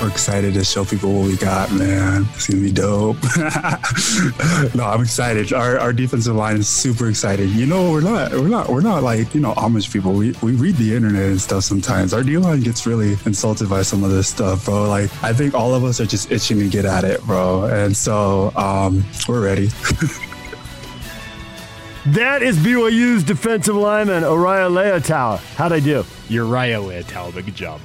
We're excited to show people what we got, man. It's gonna be dope. no, I'm excited. Our, our defensive line is super excited. You know, we're not we're not we're not like you know Amish people. We we read the internet and stuff sometimes. Our D line gets really insulted by some of this stuff, bro. Like I think all of us are just itching to get at it, bro. And so um, we're ready. That is BYU's defensive lineman, Uriah Leota. How'd I do? Uriah Leota, good job.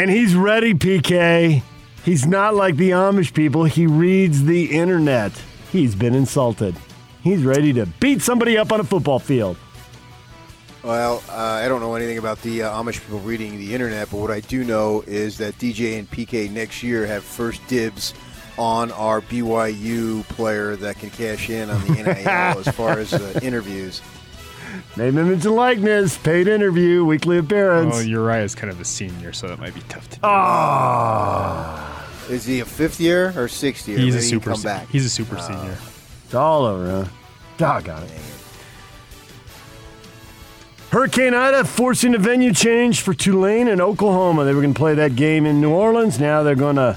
And he's ready, PK. He's not like the Amish people. He reads the internet. He's been insulted. He's ready to beat somebody up on a football field. Well, uh, I don't know anything about the uh, Amish people reading the internet, but what I do know is that DJ and PK next year have first dibs on our BYU player that can cash in on the NIL as far as uh, interviews. Name, image, and likeness, paid interview, weekly appearance. Well, Uriah is kind of a senior, so that might be tough to do. Ah, Is he a fifth year or sixth year? he's a Maybe he super. come back. He's a super senior. it's all over, huh? Doggone it. Hurricane Ida forcing a venue change for Tulane and Oklahoma. They were going to play that game in New Orleans. Now they're going to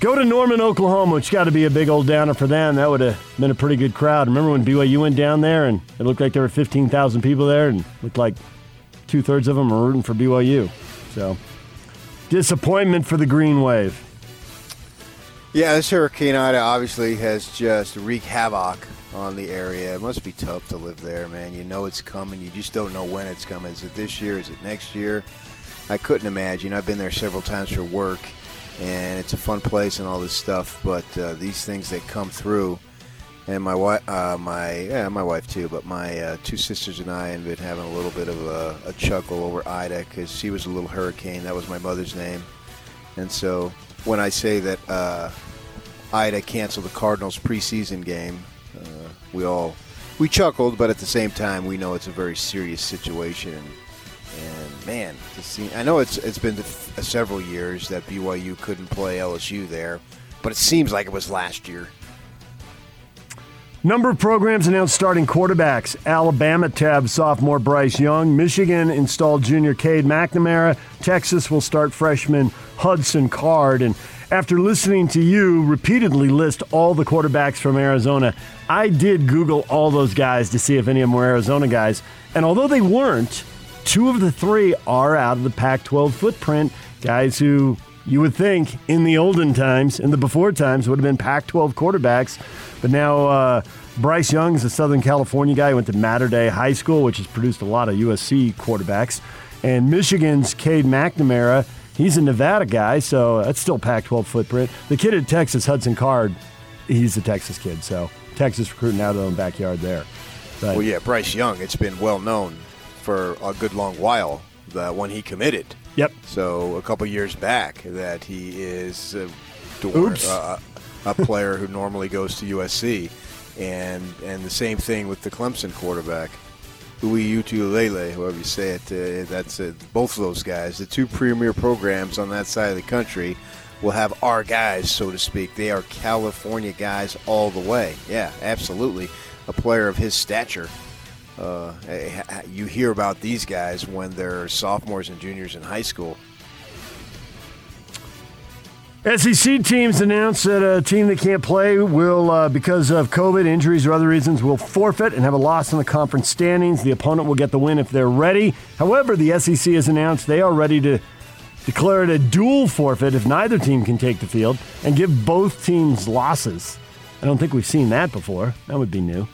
go to Norman, Oklahoma, which got to be a big old downer for them. That would have been a pretty good crowd. Remember when BYU went down there and it looked like there were 15,000 people there and looked like two thirds of them were rooting for BYU. So disappointment for the Green Wave. Yeah, this Hurricane Ida obviously has just wreaked havoc on the area. It must be tough to live there, man. You know it's coming. You just don't know when it's coming. Is it this year? Is it next year? I couldn't imagine. I've been there several times for work, and it's a fun place and all this stuff. But uh, these things that come through, and my wife, uh, my yeah, my wife too. But my uh, two sisters and I have been having a little bit of a, a chuckle over Ida because she was a little hurricane. That was my mother's name, and so when I say that uh, Ida canceled the Cardinals preseason game, uh, we all we chuckled, but at the same time, we know it's a very serious situation. And, and man, to see, I know it's it's been f- uh, several years that BYU couldn't play LSU there, but it seems like it was last year. Number of programs announced starting quarterbacks. Alabama tabbed sophomore Bryce Young. Michigan installed junior Cade McNamara. Texas will start freshman Hudson Card. And after listening to you repeatedly list all the quarterbacks from Arizona, I did Google all those guys to see if any of them were Arizona guys. And although they weren't, two of the three are out of the Pac 12 footprint. Guys who you would think in the olden times, in the before times, would have been Pac 12 quarterbacks. But now uh, Bryce Young is a Southern California guy went to Mater Dei High School, which has produced a lot of USC quarterbacks. And Michigan's Cade McNamara, he's a Nevada guy, so that's still Pac 12 footprint. The kid at Texas, Hudson Card, he's a Texas kid, so Texas recruiting out of their own backyard there. But Well, yeah, Bryce Young. It's been well known for a good long while that when he committed. Yep. So a couple years back, that he is a, Oops. uh, a player who normally goes to USC, and and the same thing with the Clemson quarterback, Uiutulele, however you say it. Uh, that's uh, both of those guys, the two premier programs on that side of the country. Will have our guys, so to speak. They are California guys all the way. Yeah, absolutely. A player of his stature uh, you hear about these guys when they're sophomores and juniors in high school. SEC teams announced that a team that can't play will, uh, because of COVID, injuries, or other reasons, will forfeit and have a loss in the conference standings. The opponent will get the win if they're ready. However, the SEC has announced they are ready to declare it a dual forfeit if neither team can take the field and give both teams losses. I don't think we've seen that before. That would be new.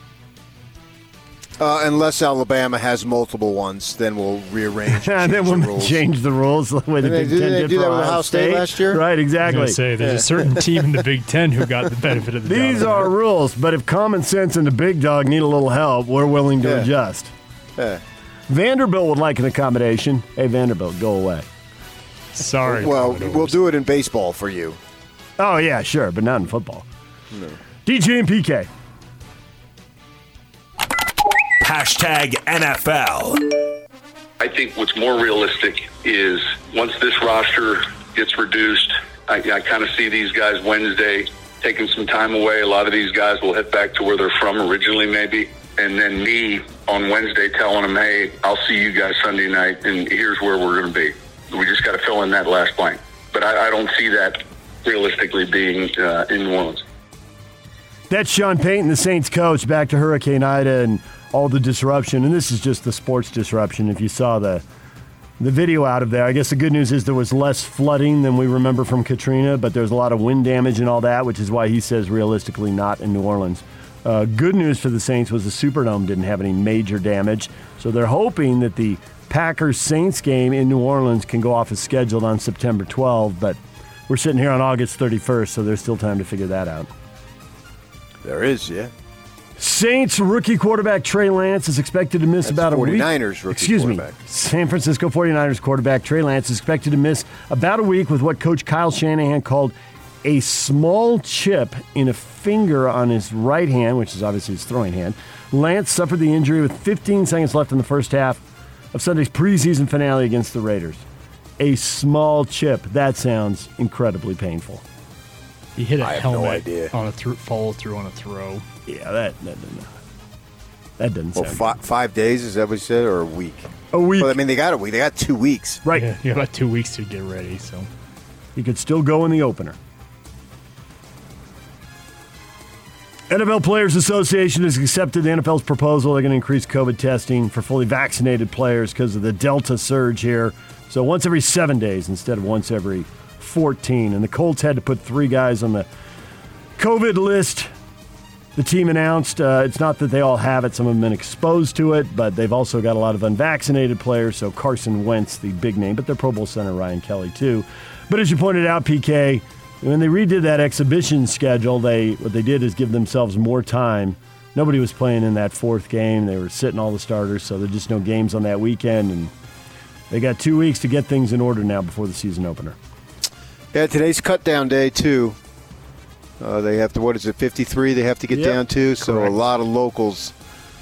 Uh, unless Alabama has multiple ones, then we'll rearrange And and then we'll the rules. change the rules the way the Didn't they Big do- Ten they did do for that with Ohio Ohio State last year? Right, I was exactly. going to say, there's a certain team in the Big Ten who got the benefit of the These doubt. are rules, but if common sense and the big dog need a little help, we're willing to Yeah. adjust. Yeah. Vanderbilt would like an accommodation. Hey, Vanderbilt, go away. Sorry. Well, Commodores. we'll do it in baseball for you. Oh, yeah, sure, but not in football. No. DJ and PK. Hashtag NFL. I think what's more realistic is once this roster gets reduced, I, I kind of see these guys Wednesday taking some time away. A lot of these guys will head back to where they're from originally, maybe. And then me on Wednesday telling them, hey, I'll see you guys Sunday night, and here's where we're going to be. We just got to fill in that last blank. But I, I don't see that realistically being uh, in New Orleans. That's Sean Payton, the Saints coach, back to Hurricane Ida and all the disruption. And this is just the sports disruption. If you saw the the video out of there, I guess the good news is there was less flooding than we remember from Katrina, but there's a lot of wind damage and all that, which is why he says realistically not in New Orleans. Uh, good news for the Saints was the Superdome didn't have any major damage, so they're hoping that the Packers Saints game in New Orleans can go off as scheduled on September 12. But we're sitting here on August 31st, so there's still time to figure that out. There is, yeah. Saints rookie quarterback Trey Lance is expected to miss That's about a week. 49ers rookie Excuse quarterback. me. San Francisco 49ers quarterback Trey Lance is expected to miss about a week with what coach Kyle Shanahan called a small chip in a finger on his right hand, which is obviously his throwing hand. Lance suffered the injury with 15 seconds left in the first half of Sunday's preseason finale against the Raiders. A small chip. That sounds incredibly painful. He hit a I have no helmet idea. on a thro- follow through on a throw. Yeah, that that doesn't, that doesn't Well, sound fi- five days is that what you said, or a week? good. a week. Well, I mean, they got a week. They got two weeks. right. Yeah, you have about two weeks to get ready. So He could still go in the opener. NFL Players Association has accepted the NFL's proposal. They're going to increase COVID testing for fully vaccinated players because of the Delta surge here. So once every seven days instead of once every 14. And the Colts had to put three guys on the COVID list. The team announced uh, it's not that they all have it, some of have been exposed to it, but they've also got a lot of unvaccinated players. So Carson Wentz, the big name, but their Pro Bowl center, Ryan Kelly, too. But as you pointed out, PK, when they redid that exhibition schedule, they what they did is give themselves more time. Nobody was playing in that fourth game. They were sitting all the starters, so there's just no games on that weekend, and they got two weeks to get things in order now before the season opener. Yeah, today's cut down day too. Uh, they have to what is it, 53? They have to get Yep, down to. So correct. a lot of locals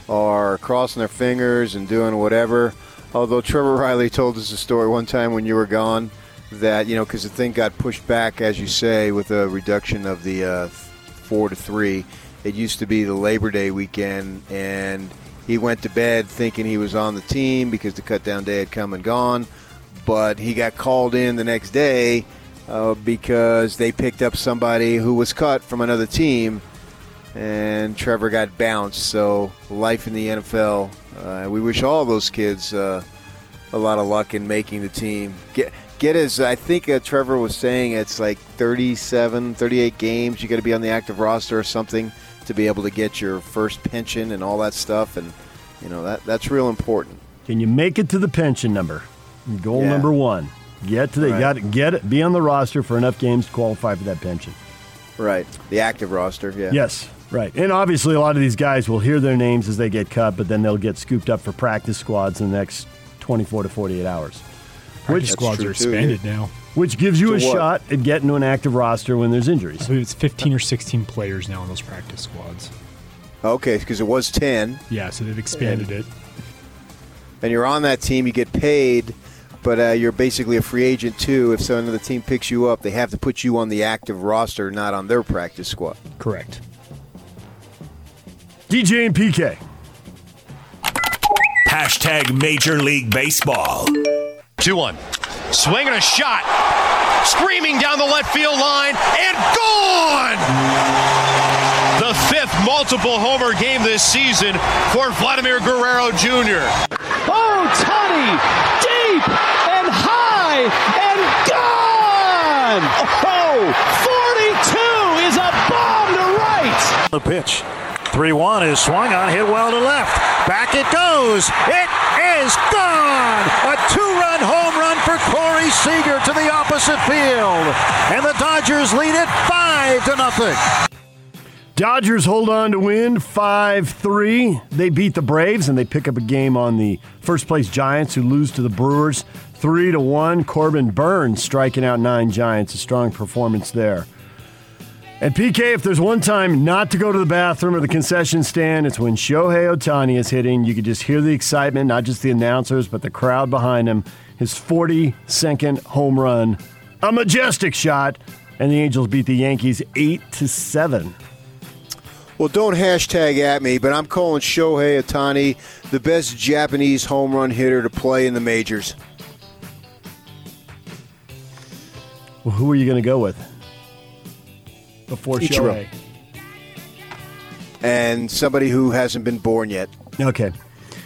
are crossing their fingers and doing whatever. Although Trevor Reilly told us a story one time when you were gone that you know because the thing got pushed back, as you say, with a reduction of the uh, four to three. It used to be the Labor Day weekend, and he went to bed thinking he was on the team because the cut down day had come and gone. But he got called in the next day uh, because they picked up somebody who was cut from another team, and Trevor got bounced. So life in the NFL. Uh, we wish all those kids uh, a lot of luck in making the team. Get get as I think uh, Trevor was saying, it's like 37, 38 games. You got to be on the active roster or something to be able to get your first pension and all that stuff. And you know that that's real important. Can you make it to the pension number? Goal Yeah. number one. Get to the Right. got get it. Be on the roster for enough games to qualify for that pension. Right, the active roster. Yeah. Yes, right. And obviously, a lot of these guys will hear their names as they get cut, but then they'll get scooped up for practice squads in the next 24 to 48 hours, practice That's squads true, are too, expanded now. which gives you a what? shot at getting to an active roster when there's injuries. I believe it's 15 or 16 players now in those practice squads. Okay, because it was ten. Yeah, so they've expanded it. and you're on that team, you get paid, but uh, you're basically a free agent too. If some other team picks you up, they have to put you on the active roster, not on their practice squad. Correct. DJ and PK. Hashtag Major League Baseball. 2 1. Swinging a shot. Screaming down the left field line and gone! The fifth multiple homer game this season for Vladimir Guerrero Jr. Oh, Tony! Deep and high and gone! Oh, 42 is a bomb to right! The pitch. 3 1 is swung on, hit well to left. Back it goes. It is gone. A two run home run for Corey Seager to the opposite field. And the Dodgers lead it 5 to nothing. Dodgers hold on to win 5 3. They beat the Braves and they pick up a game on the first place Giants who lose to the Brewers 3 to 1. Corbin Burnes striking out nine Giants. A strong performance there. And PK, if there's one time not to go to the bathroom or the concession stand, it's when Shohei Ohtani is hitting. You could just hear the excitement, not just the announcers, but the crowd behind him. His 42nd home run, a majestic shot, and the Angels beat the Yankees 8 to 7. Well, don't hashtag at me, but I'm calling Shohei Ohtani the best Japanese home run hitter to play in the majors. Well, who are you going to go with before Ichiro. Shohei? And somebody who hasn't been born yet. Okay.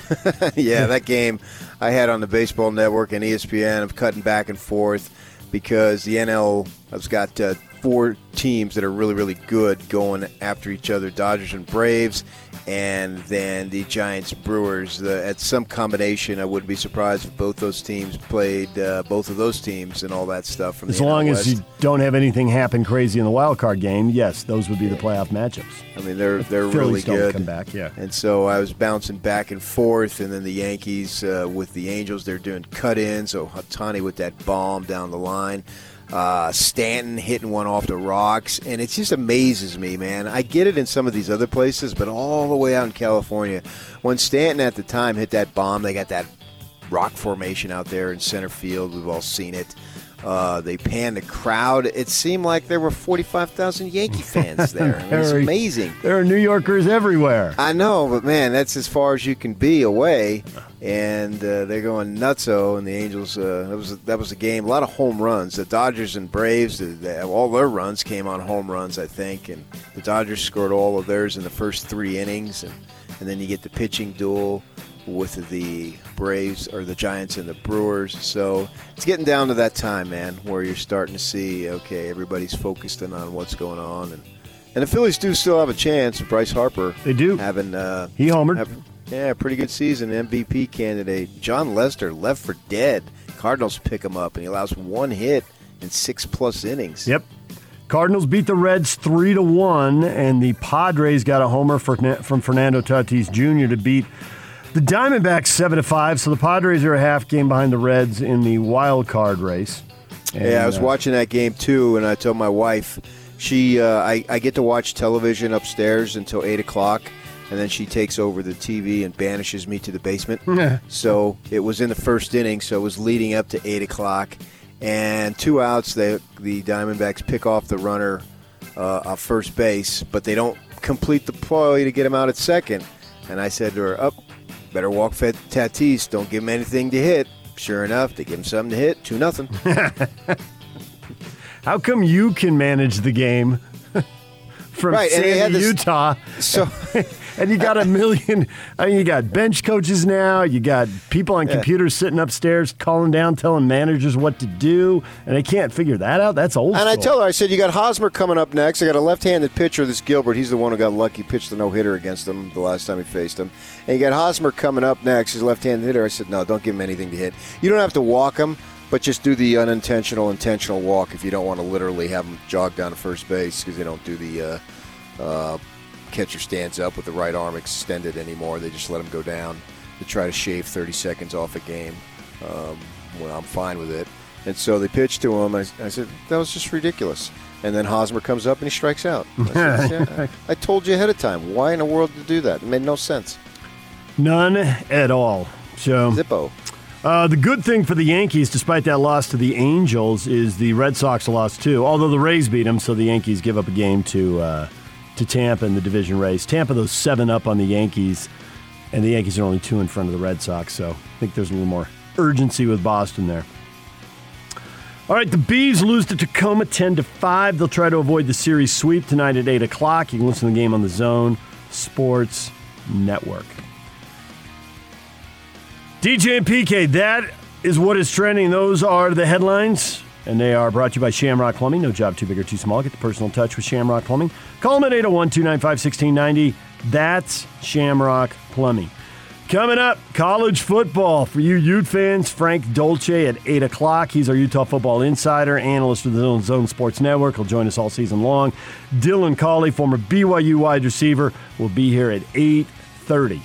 yeah, that game I had on the Baseball Network and ESPN of cutting back and forth because the NL has got uh, four teams that are really, really good going after each other Dodgers and Braves, and then the Giants Brewers. The, at some combination, I wouldn't be surprised if both those teams played uh, both of those teams and all that stuff from As long as you don't have anything happen crazy in the wild card game, yes, those would be the playoff matchups. I mean, they're they're really don't good. come back, yeah. And so I was bouncing back and forth, and then the Yankees uh, with the Angels, they're doing cut-ins. So Hatani with that bomb down the line, uh, Stanton hitting one off the rocks, and it just amazes me, man. I get it in some of these other places, but all the way out in California, when Stanton at the time hit that bomb, they got that rock formation out there in center field. We've all seen it. Uh, they panned the crowd. It seemed like there were 45,000 Yankee fans there. I mean, it's amazing. There are New Yorkers everywhere. I know, but man, that's as far as you can be away, and uh, they're going nutso. And the Angels, uh, that was that was a game. A lot of home runs. The Dodgers and Braves, they, they- all their runs came on home runs, I think. And the Dodgers scored all of theirs in the first three innings, and and then you get the pitching duel with the Braves or the Giants and the Brewers. So it's getting down to that time, man, where you're starting to see okay, everybody's focused in on what's going on, and and the Phillies do still have a chance. Bryce Harper, They do. having uh, He homered. have- yeah, pretty good season. MVP candidate Jon Lester left for dead. Cardinals pick him up, and he allows one hit in six plus innings. Yep. Cardinals beat the Reds three to one, and the Padres got a homer for, from Fernando Tatis Jr. to beat the Diamondbacks seven to five. So the Padres are a half game behind the Reds in the wild card race. yeah, I was uh, watching that game too, and I told my wife, she, uh, I, I get to watch television upstairs until eight o'clock, and then she takes over the TV and banishes me to the basement. so it was in the first inning, so it was leading up to eight o'clock, and two outs. They, the Diamondbacks pick off the runner uh, off first base, but they don't complete the play to get him out at second. And I said to her, "Up, better walk Fed Tatis. Don't give him anything to hit." Sure enough, they give him something to hit. Two nothing. How come you can manage the game from Right, and Sandy, this- Utah? So and you got a million. I mean, you got bench coaches now. You got people on Yeah. computers sitting upstairs calling down, telling managers what to do, and they can't figure that out. That's old. And I tell her, I said, you got Hosmer coming up next. I got a left-handed pitcher, this Gilbert. He's the one who got lucky, pitched the no-hitter against him the last time he faced him. And you got Hosmer coming up next. He's a left-handed hitter. I said, no, don't give him anything to hit. You don't have to walk him, but just do the unintentional, intentional walk if you don't want to literally have them jog down to first base because they don't do the uh, uh, catcher stands up with the right arm extended anymore. They just let them go down to try to shave 30 seconds off a game. Um, well, I'm fine with it. And so they pitched to him. I, I said, that was just ridiculous. And then Hosmer comes up and he strikes out. I, said, "Yeah, I told you ahead of time. Why in the world to do that? It made no sense. none at all. So Zippo. Uh, the good thing for the Yankees, despite that loss to the Angels, is the Red Sox lost too. Although the Rays beat them, so the Yankees give up a game to uh, to Tampa in the division race. Tampa, those seven up on the Yankees, and the Yankees are only two in front of the Red Sox. So I think there's a little more urgency with Boston there. All right, the Bees lose to Tacoma 10 to 5. They'll try to avoid the series sweep tonight at 8 o'clock. You can listen to the game on the Zone Sports Network. DJ and PK, that is what is trending. Those are the headlines, and they are brought to you by Shamrock Plumbing. No job too big or too small. Get the personal touch with Shamrock Plumbing. Call them at 801 295 1690. That's Shamrock Plumbing. Coming up, college football for you Ute fans. Frank Dolce at 8 o'clock. He's our Utah football insider, analyst for the Zone, Sports Network. He'll join us all season long. Dylan Collie, former BYU wide receiver, will be here at 8.30.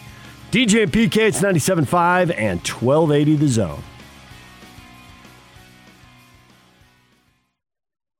DJ PK, it's 97.5 and 1280 The Zone.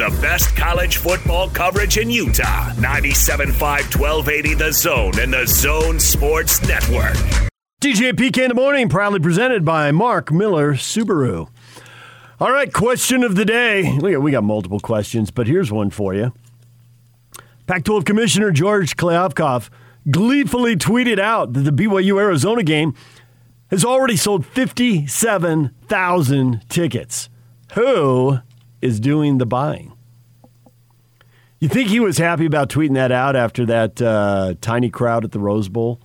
the best college football coverage in Utah. 97.5 1280 The Zone and the Zone Sports Network. DJ PK in the morning, proudly presented by Mark Miller Subaru. All right, question of the day. Look, we got multiple questions, but here's one for you. Pac 12 Commissioner George Kliavkoff gleefully tweeted out that the BYU Arizona game has already sold 57,000 tickets. Who is doing the buying? You think he was happy about tweeting that out after that uh, tiny crowd at the Rose Bowl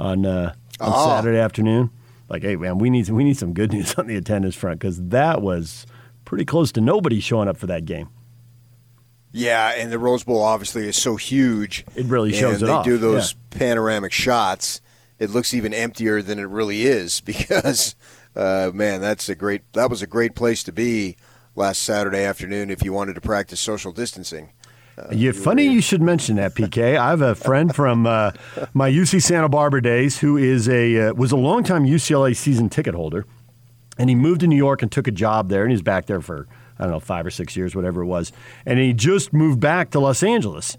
on, uh, on Oh. Saturday afternoon? Like, hey man, we need we need some good news on the attendance front because that was pretty close to nobody showing up for that game. Yeah, and the Rose Bowl obviously is so huge. It really shows and it they off, do those panoramic shots. It looks even emptier than it really is because, uh, man, that's a great. That was a great place to be last Saturday afternoon if you wanted to practice social distancing. you funny you should mention that, PK. I have a friend from uh, my UC Santa Barbara days who is a uh, was a longtime UCLA season ticket holder, and he moved to New York and took a job there, and he's back there for I don't know five or six years, whatever it was, and he just moved back to Los Angeles,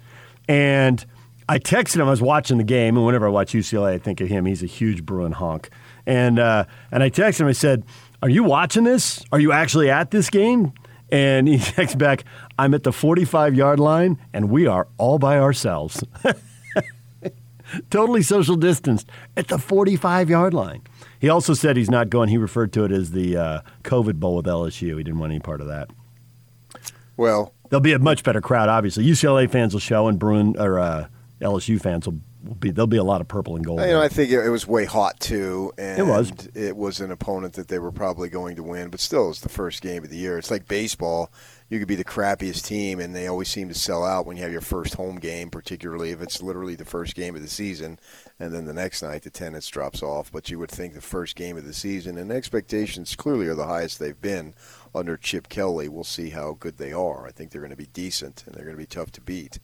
and. I texted him. I was watching the game, and whenever I watch UCLA, I think of him. He's a huge Bruin honk, and uh, and I texted him. I said, "Are you watching this? Are you actually at this game?" And he texts back, I'm at the 45 yard line and we are all by ourselves. totally social distanced at the 45 yard line. He also said he's not going, he referred to it as the uh, COVID Bowl with LSU. He didn't want any part of that. Well, There'll be a much better crowd, obviously. UCLA fans will show and Bruin or uh, LSU fans will, will be, there'll be a lot of purple and gold. you know, I think it, it was way hot too, and It was. It was an opponent that they were probably going to win, but still, it's the first game of the year. It's like baseball. You could be the crappiest team, and they always seem to sell out when you have your first home game, particularly if it's literally the first game of the season, and then the next night the attendance drops off. But you would think the first game of the season, and expectations clearly are the highest they've been under Chip Kelly. We'll see how good they are. I think they're going to be decent, and they're going to be tough to beat.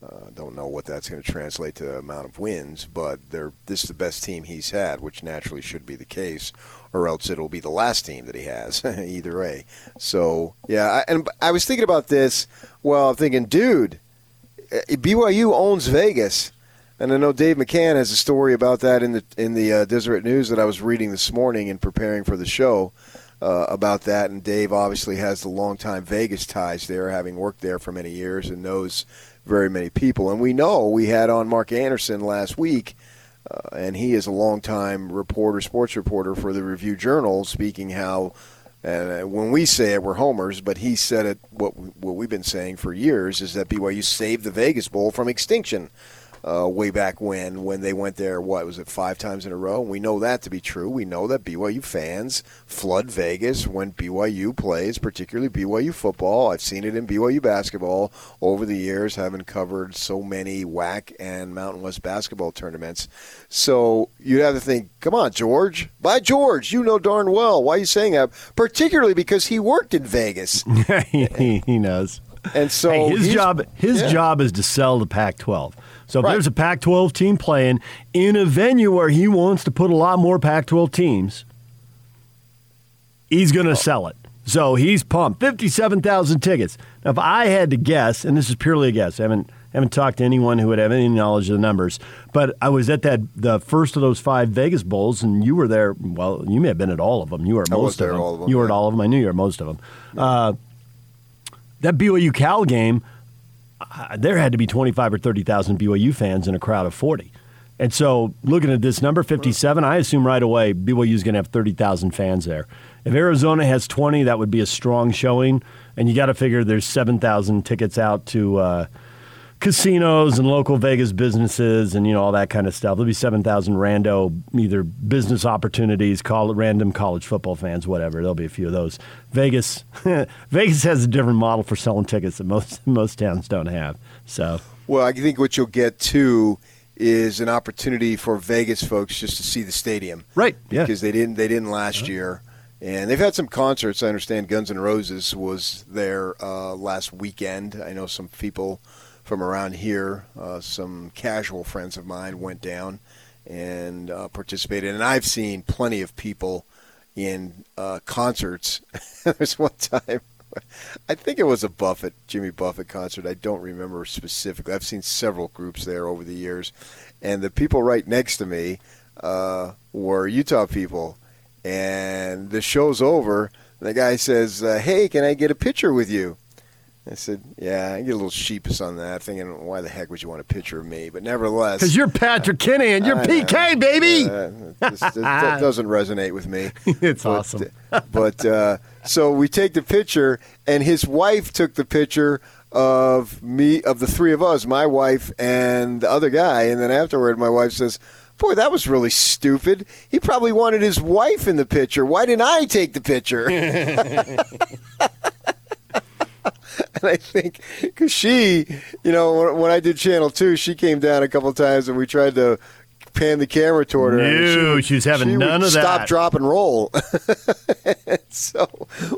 Uh, don't know what that's going to translate to the amount of wins, but they're this is the best team he's had, which naturally should be the case, or else it'll be the last team that he has. Either way. So yeah, I, and I was thinking about this. Well, I'm thinking, dude, uh, BYU owns Vegas, and I know Dave McCann has a story about that in the in the uh, Deseret News that I was reading this morning in preparing for the show. Uh, about that, and Dave obviously has the longtime Vegas ties there, having worked there for many years and knows very many people. And we know we had on Mark Anderson last week, uh, and he is a longtime reporter, sports reporter for the Review Journal, speaking how. And uh, when we say it, we're homers, but he said it. What what we've been saying for years is that BYU saved the Vegas Bowl from extinction, uh, way back when when they went there. What was it, five times in a row? We know that to be true. We know that BYU fans flood Vegas when BYU plays, particularly BYU football. I've seen it in BYU basketball over the years, having covered so many WAC and Mountain West basketball tournaments. So you'd have to think, come on, George. By George, you know darn well why are you saying that. Particularly because he worked in Vegas, he, he knows. and so Hey, his job his yeah. job is to sell the Pac-12. So if Right. there's a Pac-12 team playing in a venue where he wants to put a lot more Pac-12 teams, he's Oh. going to sell it. So he's pumped. 57,000 tickets. Now, if I had to guess, and this is purely a guess, I haven't, haven't talked to anyone who would have any knowledge of the numbers, but I was at that the first of those five Vegas Bowls, and you were there. Well, you may have been at all of them. You were at most there of them. all of them, You were at all of them. I knew you were at most of them. Uh, that BYU Cal game, there had to be 25 or 30,000 BYU fans in a crowd of 40. And so, looking at this number, 57, I assume right away BYU is going to have 30,000 fans there. If Arizona has 20, that would be a strong showing. And you got to figure there's 7,000 tickets out to uh, casinos and local Vegas businesses and you know all that kind of stuff. There'll be seven thousand rando either business opportunities, call it random college football fans, whatever. There'll be a few of those. Vegas, Vegas has a different model for selling tickets that most most towns don't have. So, well, I think what you'll get too is an opportunity for Vegas folks just to see the stadium, right? Yeah, because they didn't they didn't last uh-huh. year. And they've had some concerts. I understand Guns N' Roses was there uh, last weekend. I know some people from around here. Uh, some casual friends of mine went down and uh, participated, and I've seen plenty of people in uh, concerts. There's one time. I think it was a Buffett, Jimmy Buffett concert. I don't remember specifically. I've seen several groups there over the years, and the people right next to me uh, were Utah people. And the show's over. And the guy says, uh, "Hey, can I get a picture with you?" I said, "Yeah, I get a little sheepish on that, thinking, why the heck would you want a picture of me?" But nevertheless, because you're Patrick Kinney and you're PK, baby. Uh, this, that doesn't resonate with me. it's but, awesome. but uh, so we take the picture, and his wife took the picture of me, of the three of us, my wife and the other guy, and then afterward, my wife says. Boy, that was really stupid. He probably wanted his wife in the picture. Why didn't I take the picture? and I think because she, you know, when, I did Channel Two, she came down a couple times, and we tried to pan the camera toward her. No, she, she was having she none of stop, that. Stop, drop, and roll. so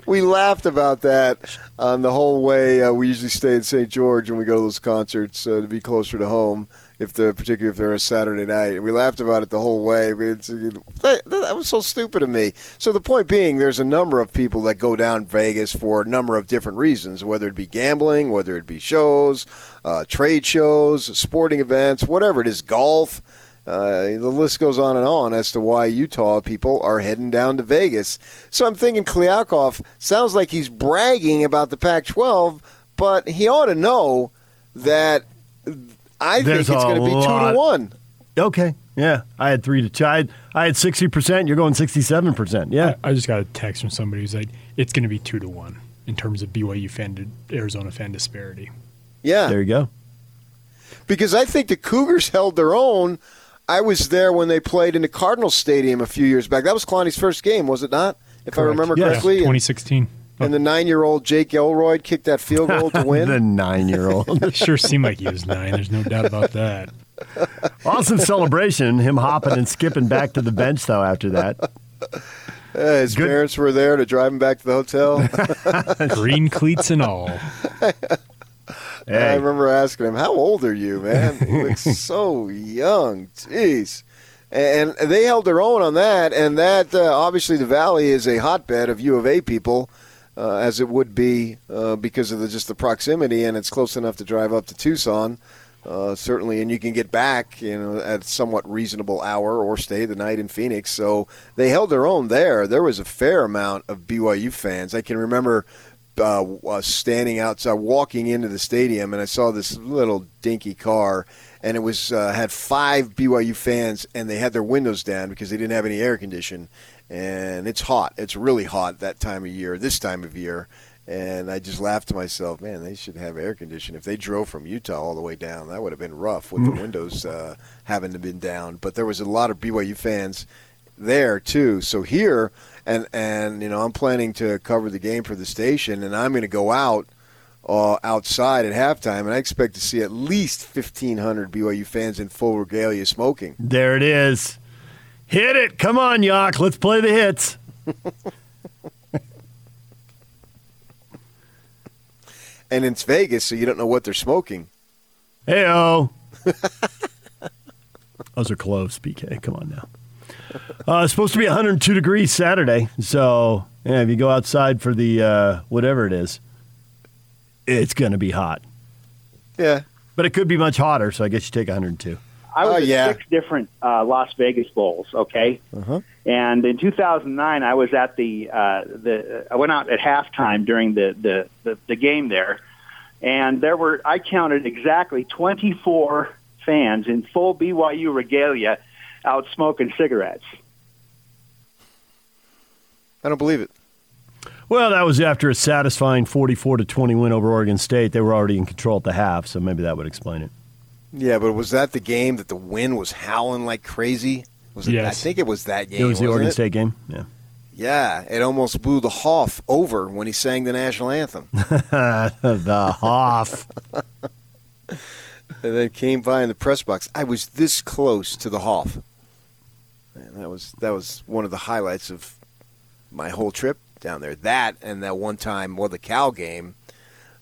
we laughed about that on the whole way. Uh, we usually stay in St. George when we go to those concerts uh, to be closer to home if the particularly if they're a Saturday night. And we laughed about it the whole way. that, that, was so stupid of me. So the point being, there's a number of people that go down Vegas for a number of different reasons, whether it be gambling, whether it be shows, uh, trade shows, sporting events, whatever it is, golf. Uh, the list goes on and on as to why Utah people are heading down to Vegas. So I'm thinking Kliavkoff sounds like he's bragging about the Pac-12, but he ought to know that I There's think it's going to be two to one. Okay. Yeah, I had three to two. I had, I had 60%. You're going 67%. Yeah. I, I just got a text from somebody who's like, it's going to be two to one in terms of BYU fan to Arizona fan disparity. Yeah. There you go. Because I think the Cougars held their own. I was there when they played in the Cardinals Stadium a few years back. That was Kalani's first game, was it not? If Correct. I remember yes. correctly. 2016. And the nine-year-old Jake Oldroyd kicked that field goal to win. the nine-year-old sure seemed like he was nine. There's no doubt about that. Awesome celebration. Him hopping and skipping back to the bench though. After that, his Good. parents were there to drive him back to the hotel. Green cleats and all. Hey. I remember asking him, "How old are you, man? He looks so young." Jeez. And they held their own on that, and that uh, obviously the Valley is a hotbed of U of A people uh, as it would be uh, because of the, just the proximity, and it's close enough to drive up to Tucson. Uh, certainly, and you can get back, you know, at somewhat reasonable hour or stay the night in Phoenix. So they held their own there. There was a fair amount of BYU fans. I can remember uh, standing outside, walking into the stadium, and I saw this little dinky car, and it was uh, had five BYU fans, and they had their windows down because they didn't have any air condition, and it's hot. It's really hot that time of year, this time of year. And I just laughed to myself, man, they should have air conditioning. If they drove from Utah all the way down, that would have been rough with the mm. windows uh, having to been down. But there was a lot of BYU fans there too. So here, and and you know, I'm planning to cover the game for the station, and I'm going to go out uh, outside at halftime, and I expect to see at least 1,500 BYU fans in full regalia smoking. There it is. Hit it. Come on, Yock. Let's play the hits. and it's Vegas, so you don't know what they're smoking. Hey, oh. Those are close, PK. Come on now. Uh, it's supposed to be 102 degrees Saturday. So, yeah, if you go outside for the uh, whatever it is, it's going to be hot. Yeah. But it could be much hotter, so I guess you take 102. I was oh, at six different uh, Las Vegas bowls. Okay, uh-huh. and in 2009, I was at the uh, the I went out at halftime during the, the the the game there, and there were I counted exactly 24 fans in full BYU regalia out smoking cigarettes. I don't believe it. Well, that was after a satisfying 44 to 20 win over Oregon State. They were already in control at the half, so maybe that would explain it. Yeah, but was that the game that the wind was howling like crazy? Was it? I think it was that game. It was the wasn't Oregon it? State game. Yeah. Yeah, it almost blew the Hoff over when he sang the national anthem, the Hoff. and then came by in the press box. I was this close to the Hoff. Man, that was that was one of the highlights of my whole trip down there. That and that one time, well, the Cal game.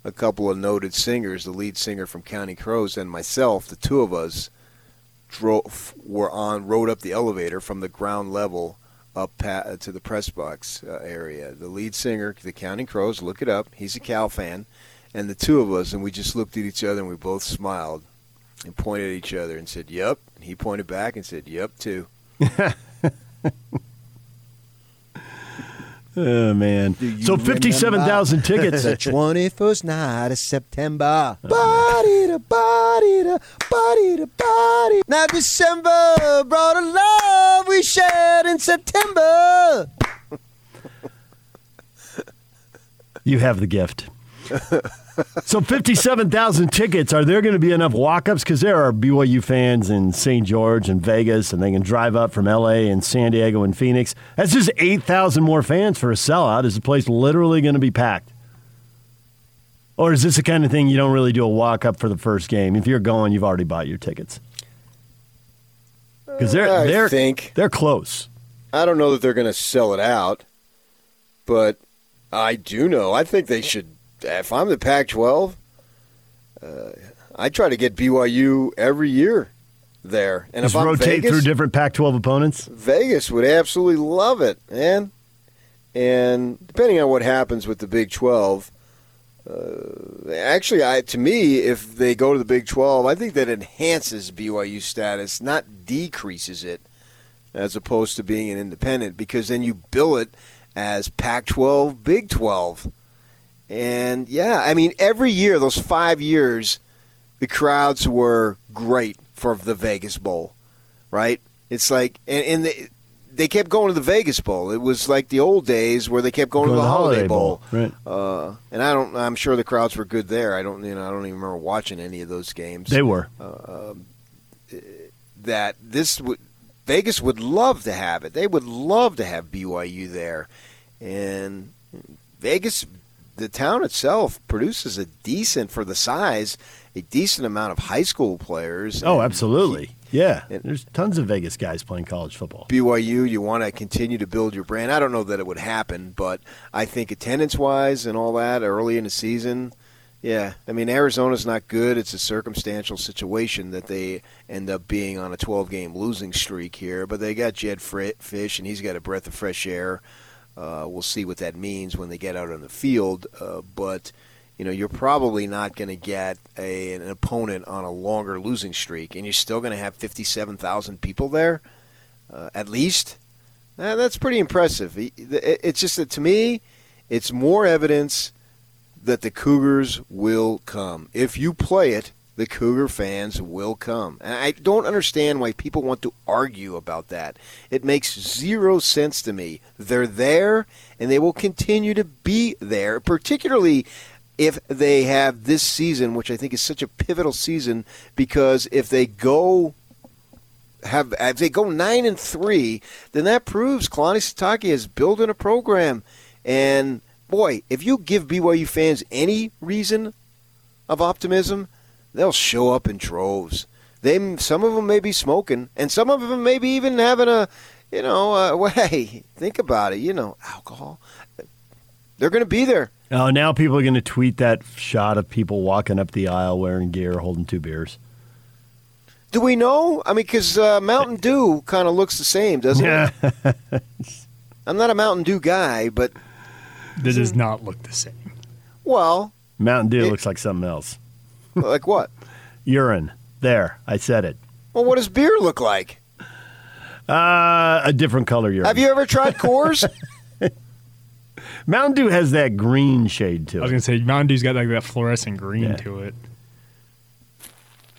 A couple of noted singers, the lead singer from Counting Crows and myself, the two of us, drove were on rode up the elevator from the ground level up pa- to the press box uh, area. The lead singer, the Counting Crows, look it up. He's a Cal fan, and the two of us, and we just looked at each other and we both smiled and pointed at each other and said, "Yep." And he pointed back and said, "Yep, too." Oh, man. So 57,000 tickets. the twenty-first night of September. Body to body to body to body. Now December brought a love we shared in September. You have the gift. So 57,000 tickets. Are there going to be enough walk-ups? Because there are BYU fans in St. George and Vegas, and they can drive up from L.A. and San Diego and Phoenix. That's just 8,000 more fans for a sellout. Is the place literally going to be packed? Or is this the kind of thing you don't really do a walk-up for the first game? If you're going, you've already bought your tickets. Because they're, I they're, think they're close. I don't know that they're going to sell it out, but I do know. I think they should. If I'm the Pac-12, uh, I try to get BYU every year there, and Just if I'm rotate Vegas, through different Pac-12 opponents. Vegas would absolutely love it, man. And depending on what happens with the Big 12, uh, actually, I to me, if they go to the Big 12, I think that enhances BYU status, not decreases it, as opposed to being an independent, because then you bill it as Pac 12, Big 12. And yeah, I mean, every year, those five years, the crowds were great for the Vegas Bowl, right? It's like, and, and they, they kept going to the Vegas Bowl. It was like the old days where they kept going, to the Holiday, Bowl. Right. Uh, and I don't, I'm sure the crowds were good there. I don't, you know, I don't even remember watching any of those games. They were. that this would Vegas would love to have it. They would love to have BYU there, and Vegas, the town itself, produces a decent for the size, a decent amount of high school players. Oh, And absolutely. Yeah. There's tons of Vegas guys playing college football. BYU, you want to continue to build your brand. I don't know that it would happen, but I think attendance wise and all that early in the season, yeah. I mean, Arizona's not good. It's a circumstantial situation that they end up being on a 12 game losing streak here, but they got Jedd Fisch, and he's got a breath of fresh air. Uh, we'll see what that means when they get out on the field, uh, but you know you're probably not going to get a, an opponent on a longer losing streak, and you're still going to have 57,000 people there, uh, at least. Uh, that's pretty impressive. It- it- It's just that to me, it's more evidence that the Cougars will come. If you play it, the Cougar fans will come. And I don't understand why people want to argue about that. It makes zero sense to me. They're there and they will continue to be there, particularly if they have this season, which I think is such a pivotal season because if they go have if they go nine and three, then that proves Kalani Sitake is building a program. And boy, if you give BYU fans any reason of optimism, they'll show up in droves. They some of them may be smoking, and some of them may be even having a, you know, uh, well, hey, think about it. You know, alcohol. They're going to be there. Oh, now people are going to tweet that shot of people walking up the aisle wearing gear, holding two beers. Do we know? I mean, because uh, Mountain Dew kind of looks the same, doesn't it? I'm not a Mountain Dew guy, but That does not look the same. well, Mountain Dew It- looks like something else. Like what? Urine. There, I said it. Well, what does beer look like? Uh, a different color urine. Have you ever tried Coors? Mountain Dew has that green shade to I was gonna say Mountain Dew's got like that fluorescent green Yeah. to it.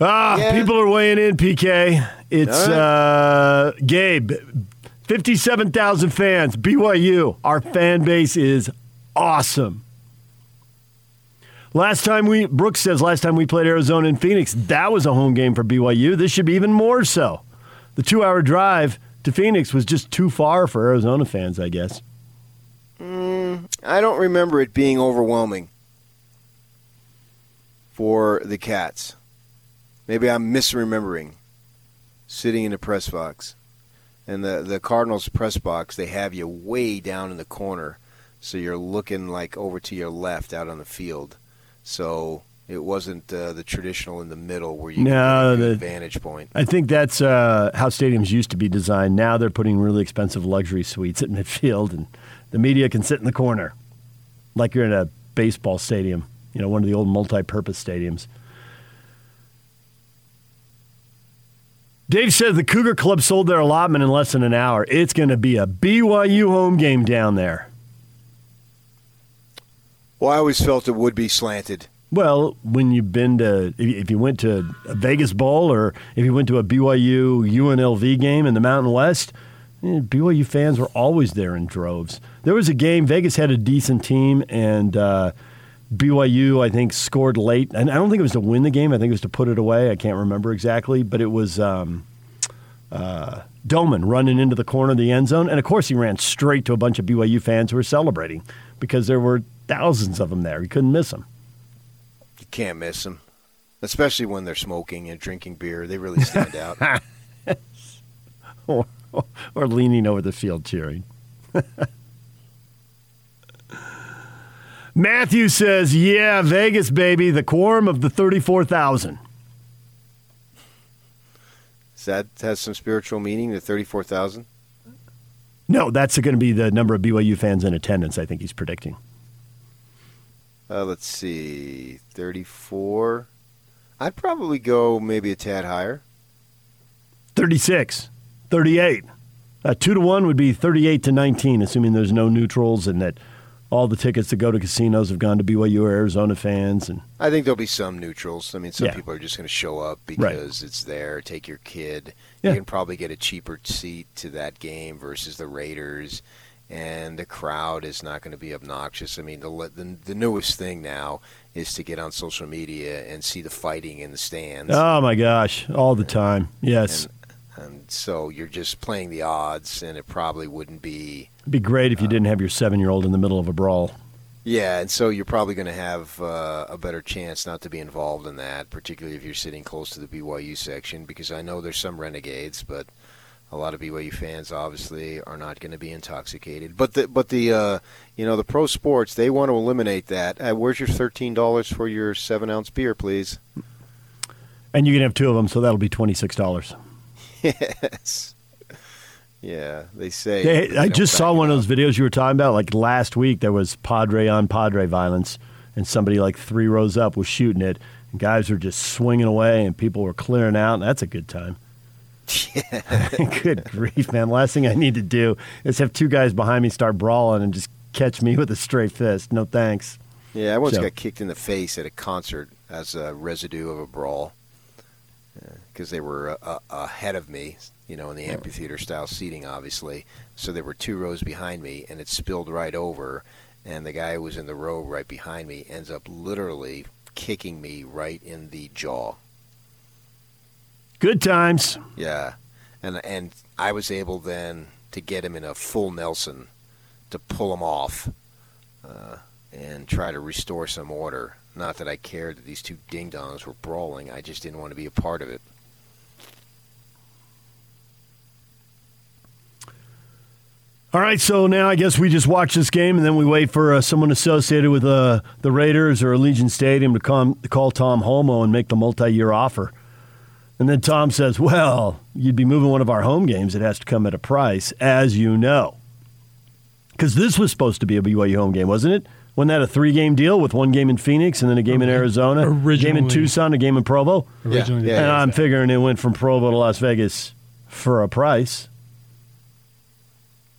Ah, Yeah. people are weighing in, PK. It's All uh, Gabe. 57,000 fans. BYU. Our fan base is awesome. Last time we, Brooks says, last time we played Arizona and Phoenix, that was a home game for BYU. This should be even more so. The two hour drive to Phoenix was just too far for Arizona fans, I guess. Mm, I don't remember it being overwhelming for the Cats. Maybe I'm misremembering sitting in the press box. And the, the Cardinals press box, they have you way down in the corner, so you're looking like over to your left out on the field. So it wasn't uh, the traditional in the middle where you no, get the vantage point. I think that's uh, how stadiums used to be designed. Now they're putting really expensive luxury suites at midfield, and the media can sit in the corner like you're in a baseball stadium, you know, one of the old multi-purpose stadiums. Dave says the Cougar Club sold their allotment in less than an hour. It's going to be a BYU home game down there. Well, I always felt it would be slanted. Well, when you've been to, if you went to a Vegas Bowl or if you went to a BYU UNLV game in the Mountain West, eh, BYU fans were always there in droves. There was a game, Vegas had a decent team, and uh, BYU, I think, scored late. And I don't think it was to win the game, I think it was to put it away. I can't remember exactly, but it was um, uh, Doman running into the corner of the end zone. And of course, he ran straight to a bunch of BYU fans who were celebrating because there were thousands of them there. You couldn't miss them. You can't miss them, especially when they're smoking and drinking beer. They really stand out. or, or leaning over the field cheering. Matthew says, "Yeah, Vegas, baby, the quorum of the thirty-four thousand. That has some spiritual meaning? The thirty-four thousand. No, that's going to be the number of BYU fans in attendance. I think he's predicting. Uh, let's see, 34. I'd probably go maybe a tad higher. 36, 38. Uh, two to one would be 38 to 19, assuming there's no neutrals and that all the tickets that go to casinos have gone to BYU or Arizona fans. And I think there'll be some neutrals. I mean, some Yeah. people are just going to show up Right. because it's there. Take your kid. Yeah. You can probably get a cheaper seat to that game versus the Raiders, and the crowd is not going to be obnoxious. I mean, the, the the newest thing now is to get on social media and see the fighting in the stands. oh my gosh, all the time. Yes, And so you're just playing the odds, and it probably wouldn't be. it'd be great if you didn't have your seven-year-old in the middle of a brawl. Yeah, and so you're probably going to have uh, a better chance not to be involved in that, particularly if you're sitting close to the BYU section, because I know there's some renegades, but a lot of BYU fans obviously are not going to be intoxicated. But the but the uh, you know the pro sports they want to eliminate that. Uh, where's your thirteen dollars for your seven ounce beer, please? And you can have two of them, so that'll be twenty-six dollars. yes. Yeah, they say. Hey, they I just saw one of those videos you were talking about. Like last week, there was Padre on Padre violence, and somebody like three rows up was shooting it. And guys were just swinging away, and people were clearing out. And that's a good time. good grief, man! Last thing I need to do is have two guys behind me start brawling and just catch me with a straight fist. No thanks. Yeah, I once So- got kicked in the face at a concert as a residue of a brawl because they were uh, uh, ahead of me, you know, in the amphitheater style seating, obviously. So there were two rows behind me, and it spilled right over. And the guy who was in the row right behind me ends up literally kicking me right in the jaw. Good times. Yeah, and and I was able then to get him in a full Nelson to pull him off uh, and try to restore some order. Not that I cared that these two ding dongs were brawling. I just didn't want to be a part of it. All right, so now I guess we just watch this game and then we wait for uh, someone associated with uh, the Raiders or Allegiant Stadium to come, to call Tom Holmoe and make the multi-year offer. And then Tom says, "Well, you'd be moving one of our home games. It has to come at a price, as you know, because this was supposed to be a BYU home game, wasn't it? Wasn't that a three-game deal with one game in Phoenix and then a game in Arizona, a game in Tucson, a game in Provo? Originally, Yeah, and yeah, I'm figuring it went from Provo to Las Vegas for a price."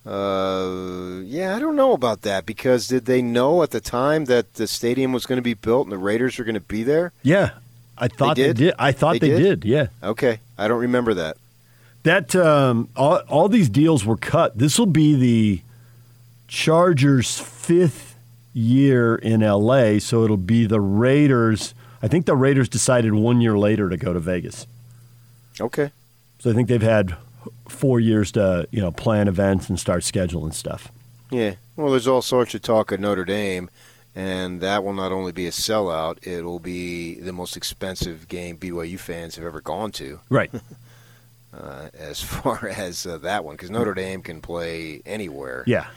Uh, yeah, I don't know about that because did they know at the time that the stadium was going to be built and the Raiders were going to be there? Yeah, I thought they did? did. I thought They they, did? did. Yeah. Okay, I don't remember that. That um, all, all these deals were cut. This will be the Chargers' fifth year in LA, so it'll be the Raiders. I think the Raiders decided one year later to go to Vegas. Okay. So I think they've had four years to you know plan events and start scheduling stuff. Yeah. Well, there's all sorts of talk at Notre Dame, and that will not only be a sellout, it will be the most expensive game BYU fans have ever gone to. Right. uh, as far as uh, that one, because Notre Dame can play anywhere. Yeah.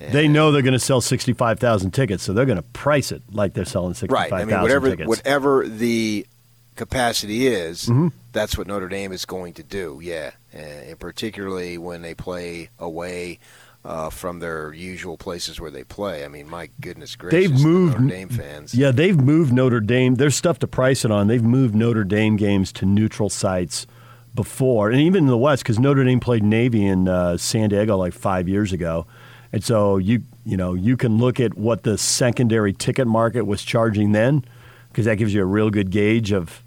They know they're going to sell sixty-five thousand tickets, so they're going to price it like they're selling 65,000 Right. I mean, whatever tickets. whatever the capacity is, Mhm. that's what Notre Dame is going to do. Yeah, and particularly when they play away uh, from their usual places where they play. I mean, my goodness gracious, They've the moved Notre Dame fans. Yeah, they've moved Notre Dame. There's stuff to price it on. They've moved Notre Dame games to neutral sites before, and even in the West, because Notre Dame played Navy in uh, San Diego like five years ago, and so you you know you can look at what the secondary ticket market was charging then, because that gives you a real good gauge of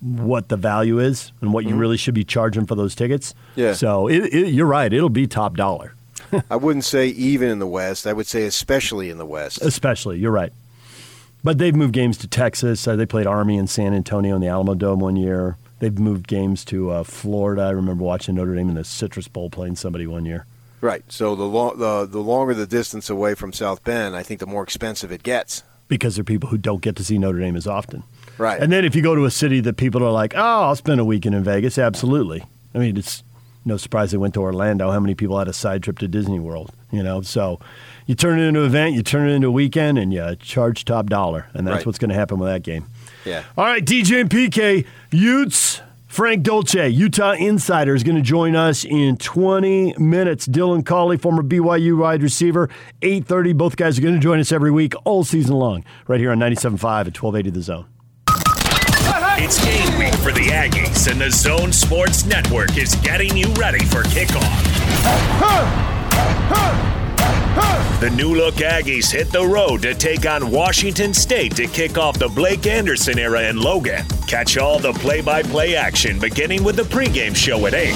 what the value is and what you Mhm. really should be charging for those tickets. Yeah. So it, it, you're right. It'll be top dollar, I wouldn't say even in the West. I would say especially in the West. especially. You're right. But they've moved games to Texas. Uh, they played Army in San Antonio in the Alamo Dome one year. They've moved games to uh, Florida. I remember watching Notre Dame in the Citrus Bowl playing somebody one year. Right. So the, lo- the the longer the distance away from South Bend, I think the more expensive it gets. because there are people who don't get to see Notre Dame as often. Right. And then if you go to a city that people are like, oh, I'll spend a weekend in Vegas, absolutely. I mean, it's no surprise they went to Orlando. How many people had a side trip to Disney World? You know, so you turn it into an event, you turn it into a weekend, and you charge top dollar, and that's Right. what's going to happen with that game. Yeah. All right, DJ and PK, Utes, Frank Dolce, Utah Insider, is going to join us in 20 minutes. Dylan Collie, former BYU wide receiver, 8.30. Both guys are going to join us every week, all season long, right here on 97.5 at 1280 The Zone. It's game week for the Aggies, and the Zone Sports Network is getting you ready for kickoff. The new look Aggies hit the road to take on Washington State to kick off the Blake Anderson era in Logan. Catch all the play by play action beginning with the pregame show at 8.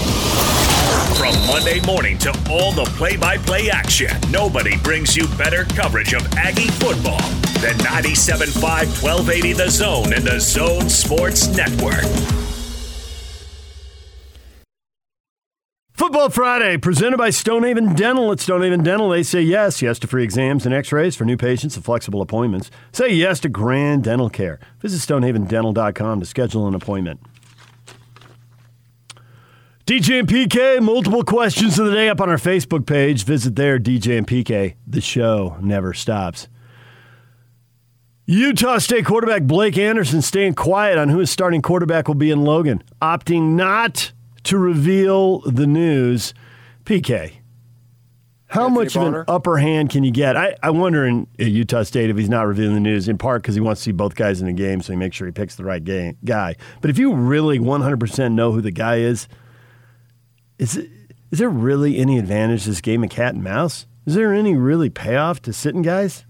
From Monday morning to all the play by play action, nobody brings you better coverage of Aggie football than 97.5 1280 The Zone and the Zone Sports Network. Football Friday, presented by Stonehaven Dental. At Stonehaven Dental, they say yes, yes to free exams and x-rays for new patients and flexible appointments. Say yes to grand dental care. Visit stonehavendental.com to schedule an appointment. DJ and PK, multiple questions of the day up on our Facebook page. Visit there, DJ and PK. The show never stops. Utah State quarterback Blake Anderson staying quiet on who his starting quarterback will be in Logan, opting not to reveal the news. PK, how Anthony much of an upper hand can you get? I, I wonder in Utah State if he's not revealing the news, in part because he wants to see both guys in the game, so he makes sure he picks the right game, guy. But if you really 100% know who the guy is, is, it, is there really any advantage to this game of cat and mouse? Is there any really payoff to sitting guys?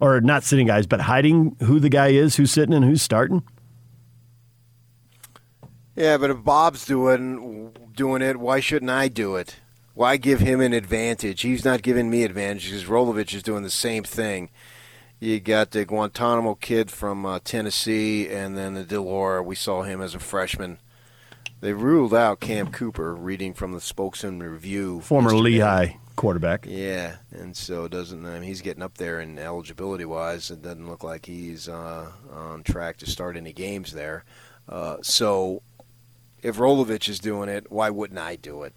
Or not sitting guys, but hiding who the guy is, who's sitting and who's starting? Yeah, but if Bob's doing doing it, why shouldn't I do it? Why give him an advantage? He's not giving me advantage because Rolovich is doing the same thing. You got the Guarantano kid from uh, Tennessee, and then the de Laura. We saw him as a freshman. They ruled out Cam Cooper, reading from the Spokesman Review. Former yesterday. Lehigh quarterback. Yeah, and so it doesn't. I mean, he's getting up there in eligibility wise. It doesn't look like he's uh, on track to start any games there. Uh, so, if Rolovich is doing it, why wouldn't I do it?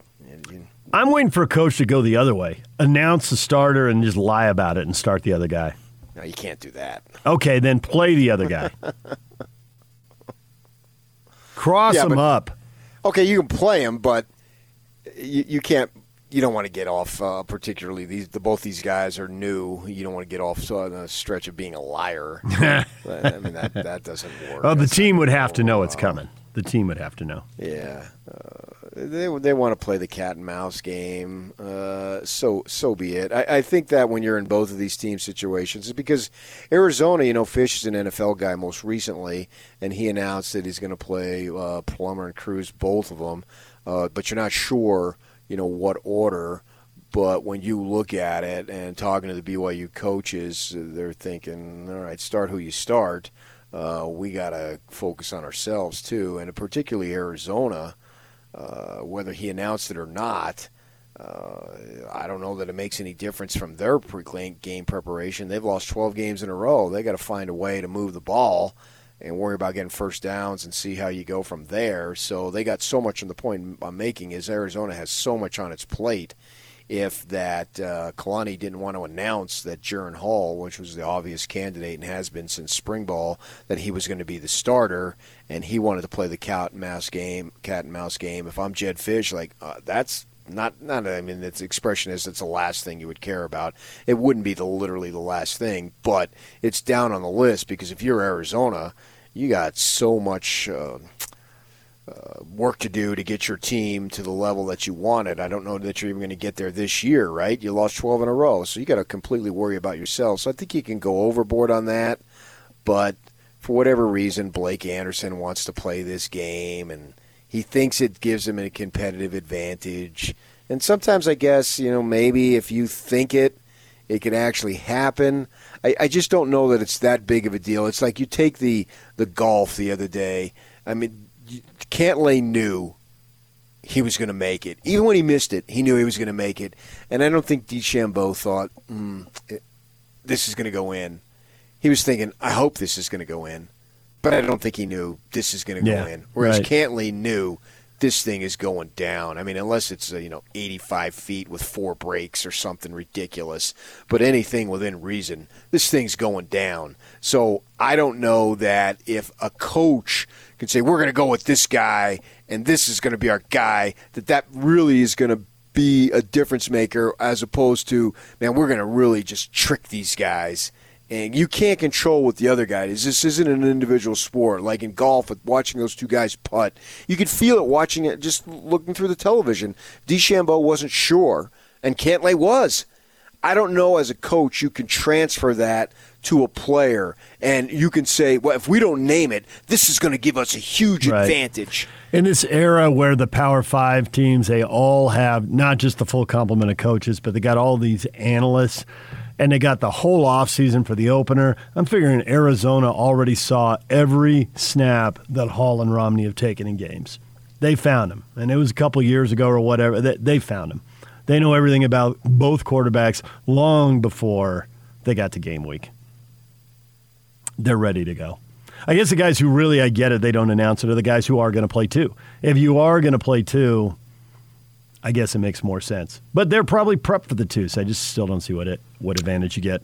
I'm waiting for a coach to go the other way, announce the starter and just lie about it and start the other guy. No, you can't do that. Okay, then play the other guy. Cross Yeah, him but- up. Okay, you can play him, but you, you can't. You don't want to get off. Uh, particularly these, the, both these guys are new. You don't want to get off so, on a stretch of being a liar. I mean, that that doesn't work. Well, the team would have to know it's coming. The team would have to know. Yeah, uh, they they want to play the cat and mouse game. Uh, so so be it. I, I think that when you're in both of these team situations, is because Arizona, you know, Fisch is an NFL guy most recently, and he announced that he's going to play uh, Plummer and Cruz, both of them. Uh, but you're not sure, you know, what order. But when you look at it and talking to the BYU coaches, they're thinking, all right, start who you start. Uh, we got to focus on ourselves too, and particularly Arizona, uh, whether he announced it or not. Uh, I don't know that it makes any difference from their pre-game preparation. They've lost 12 games in a row. They got to find a way to move the ball and worry about getting first downs and see how you go from there. So they got so much. And the point I'm making is Arizona has so much on its plate. If that uh, Kalani didn't want to announce that Jaren Hall, which was the obvious candidate and has been since spring ball, that he was going to be the starter, and he wanted to play the cat and mouse game, cat and mouse game. If I'm Jedd Fisch, like uh, that's not not I mean its expression is it's the last thing you would care about. It wouldn't be the literally the last thing, but it's down on the list because if you're Arizona, you got so much uh, uh, work to do to get your team to the level that you wanted. I don't know that you're even going to get there this year, right? You lost 12 in a row, so you got to completely worry about yourself. So I think you can go overboard on that, but for whatever reason, Blake Anderson wants to play this game and he thinks it gives him a competitive advantage. And sometimes I guess, you know, maybe if you think it, it can actually happen. I, I just don't know that it's that big of a deal. It's like you take the, the golf the other day. I mean, Cantlay knew he was going to make it. Even when he missed it, he knew he was going to make it. And I don't think DeChambeau thought, mm, it, this is going to go in. He was thinking, I hope this is going to go in but I don't think he knew this is going to Yeah, go in. Whereas right. Cantlay knew this thing is going down. I mean, unless it's uh, you know 85 feet with four breaks or something ridiculous, but anything within reason, this thing's going down. So I don't know that if a coach can say we're going to go with this guy and this is going to be our guy, that that really is going to be a difference maker as opposed to man, we're going to really just trick these guys and you can't control what the other guy is. This isn't an individual sport like in golf. With watching those two guys putt, you could feel it watching it just looking through the television. DeChambeau wasn't sure, and Cantlay was. I don't know as a coach you can transfer that to a player, and you can say, well, if we don't name it, this is going to give us a huge Right. advantage. In this era where the Power Five teams, they all have not just the full complement of coaches, but they got all these analysts and they got the whole offseason for the opener. I'm figuring Arizona already saw every snap that Hall and Romney have taken in games. They found him, and it was a couple years ago or whatever. They, they found him. They know everything about both quarterbacks long before they got to game week. They're ready to go. I guess the guys who really, I get it, they don't announce it, are the guys who are going to play two. If you are going to play two, I guess it makes more sense. But they're probably prepped for the two, so I just still don't see what it what advantage you get.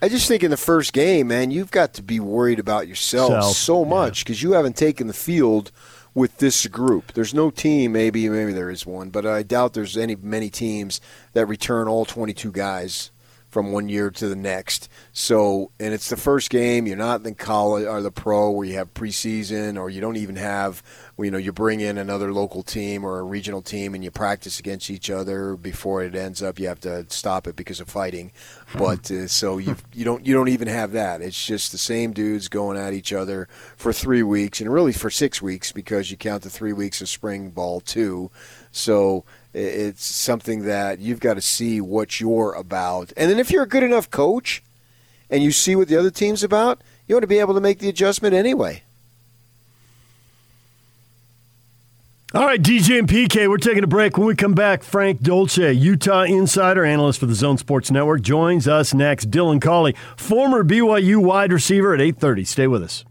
I just think in the first game, man, you've got to be worried about yourself Self, so much because you haven't taken the field with this group. There's no team, maybe maybe there is one, but I doubt there's any many teams that return all 22 guys from one year to the next. So, and it's the first game. You're not in college or the pro where you have preseason, or you don't even have, you know, you bring in another local team or a regional team and you practice against each other before it ends up. You have to stop it because of fighting. But uh, so you you don't you don't even have that. It's just the same dudes going at each other for three weeks and really for six weeks because you count the three weeks of spring ball too. So it's something that you've got to see what you're about. And then if you're a good enough coach and you see what the other team's about, you want to be able to make the adjustment anyway. All right, DJ and PK, we're taking a break. When we come back, Frank Dolce, Utah insider analyst for the Zone Sports Network, joins us next. Dylan Collie, former BYU wide receiver at 8:30. Stay with us.